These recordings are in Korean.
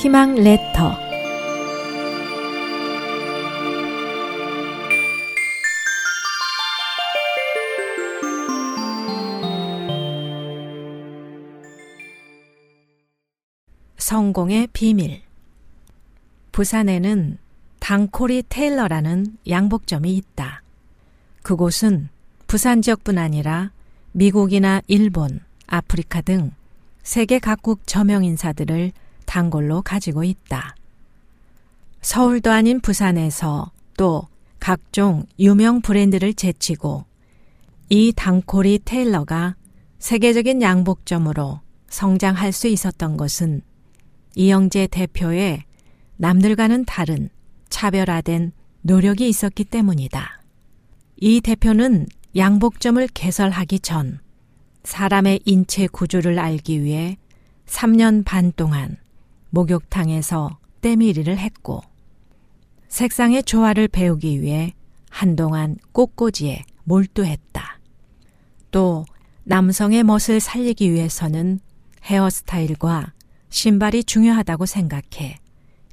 희망 레터 성공의 비밀 부산에는 당코리 테일러라는 양복점이 있다. 그곳은 부산 지역뿐 아니라 미국이나 일본, 아프리카 등 세계 각국 저명 인사들을 단골로 가지고 있다. 서울도 아닌 부산에서 또 각종 유명 브랜드를 제치고 이 당코리 테일러가 세계적인 양복점으로 성장할 수 있었던 것은 이영재 대표의 남들과는 다른 차별화된 노력이 있었기 때문이다. 이 대표는 양복점을 개설하기 전 사람의 인체 구조를 알기 위해 3년 반 동안 목욕탕에서 때밀이를 했고 색상의 조화를 배우기 위해 한동안 꽃꽂이에 몰두했다. 또 남성의 멋을 살리기 위해서는 헤어스타일과 신발이 중요하다고 생각해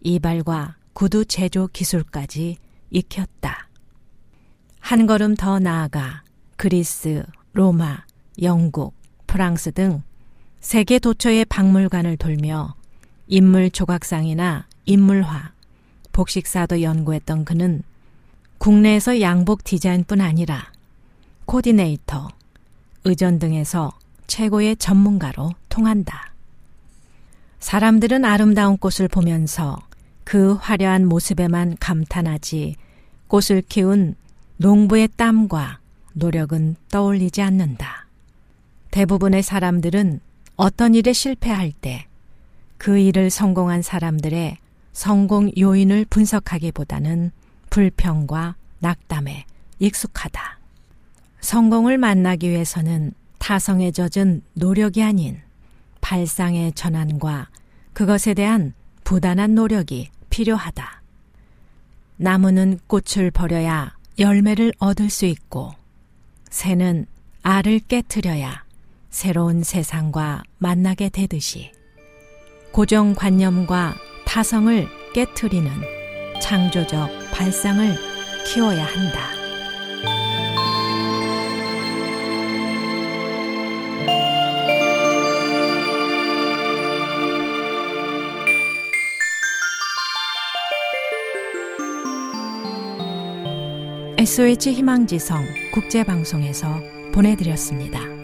이발과 구두 제조 기술까지 익혔다. 한 걸음 더 나아가 그리스, 로마, 영국, 프랑스 등 세계 도처의 박물관을 돌며 인물 조각상이나 인물화, 복식사도 연구했던 그는 국내에서 양복 디자인뿐 아니라 코디네이터, 의전 등에서 최고의 전문가로 통한다. 사람들은 아름다운 꽃을 보면서 그 화려한 모습에만 감탄하지 꽃을 키운 농부의 땀과 노력은 떠올리지 않는다. 대부분의 사람들은 어떤 일에 실패할 때 그 일을 성공한 사람들의 성공 요인을 분석하기보다는 불평과 낙담에 익숙하다. 성공을 만나기 위해서는 타성에 젖은 노력이 아닌 발상의 전환과 그것에 대한 부단한 노력이 필요하다. 나무는 꽃을 버려야 열매를 얻을 수 있고, 새는 알을 깨뜨려야 새로운 세상과 만나게 되듯이, 고정관념과 타성을 깨뜨리는 창조적 발상을 키워야 한다. SOH 희망지성 국제방송에서 보내드렸습니다.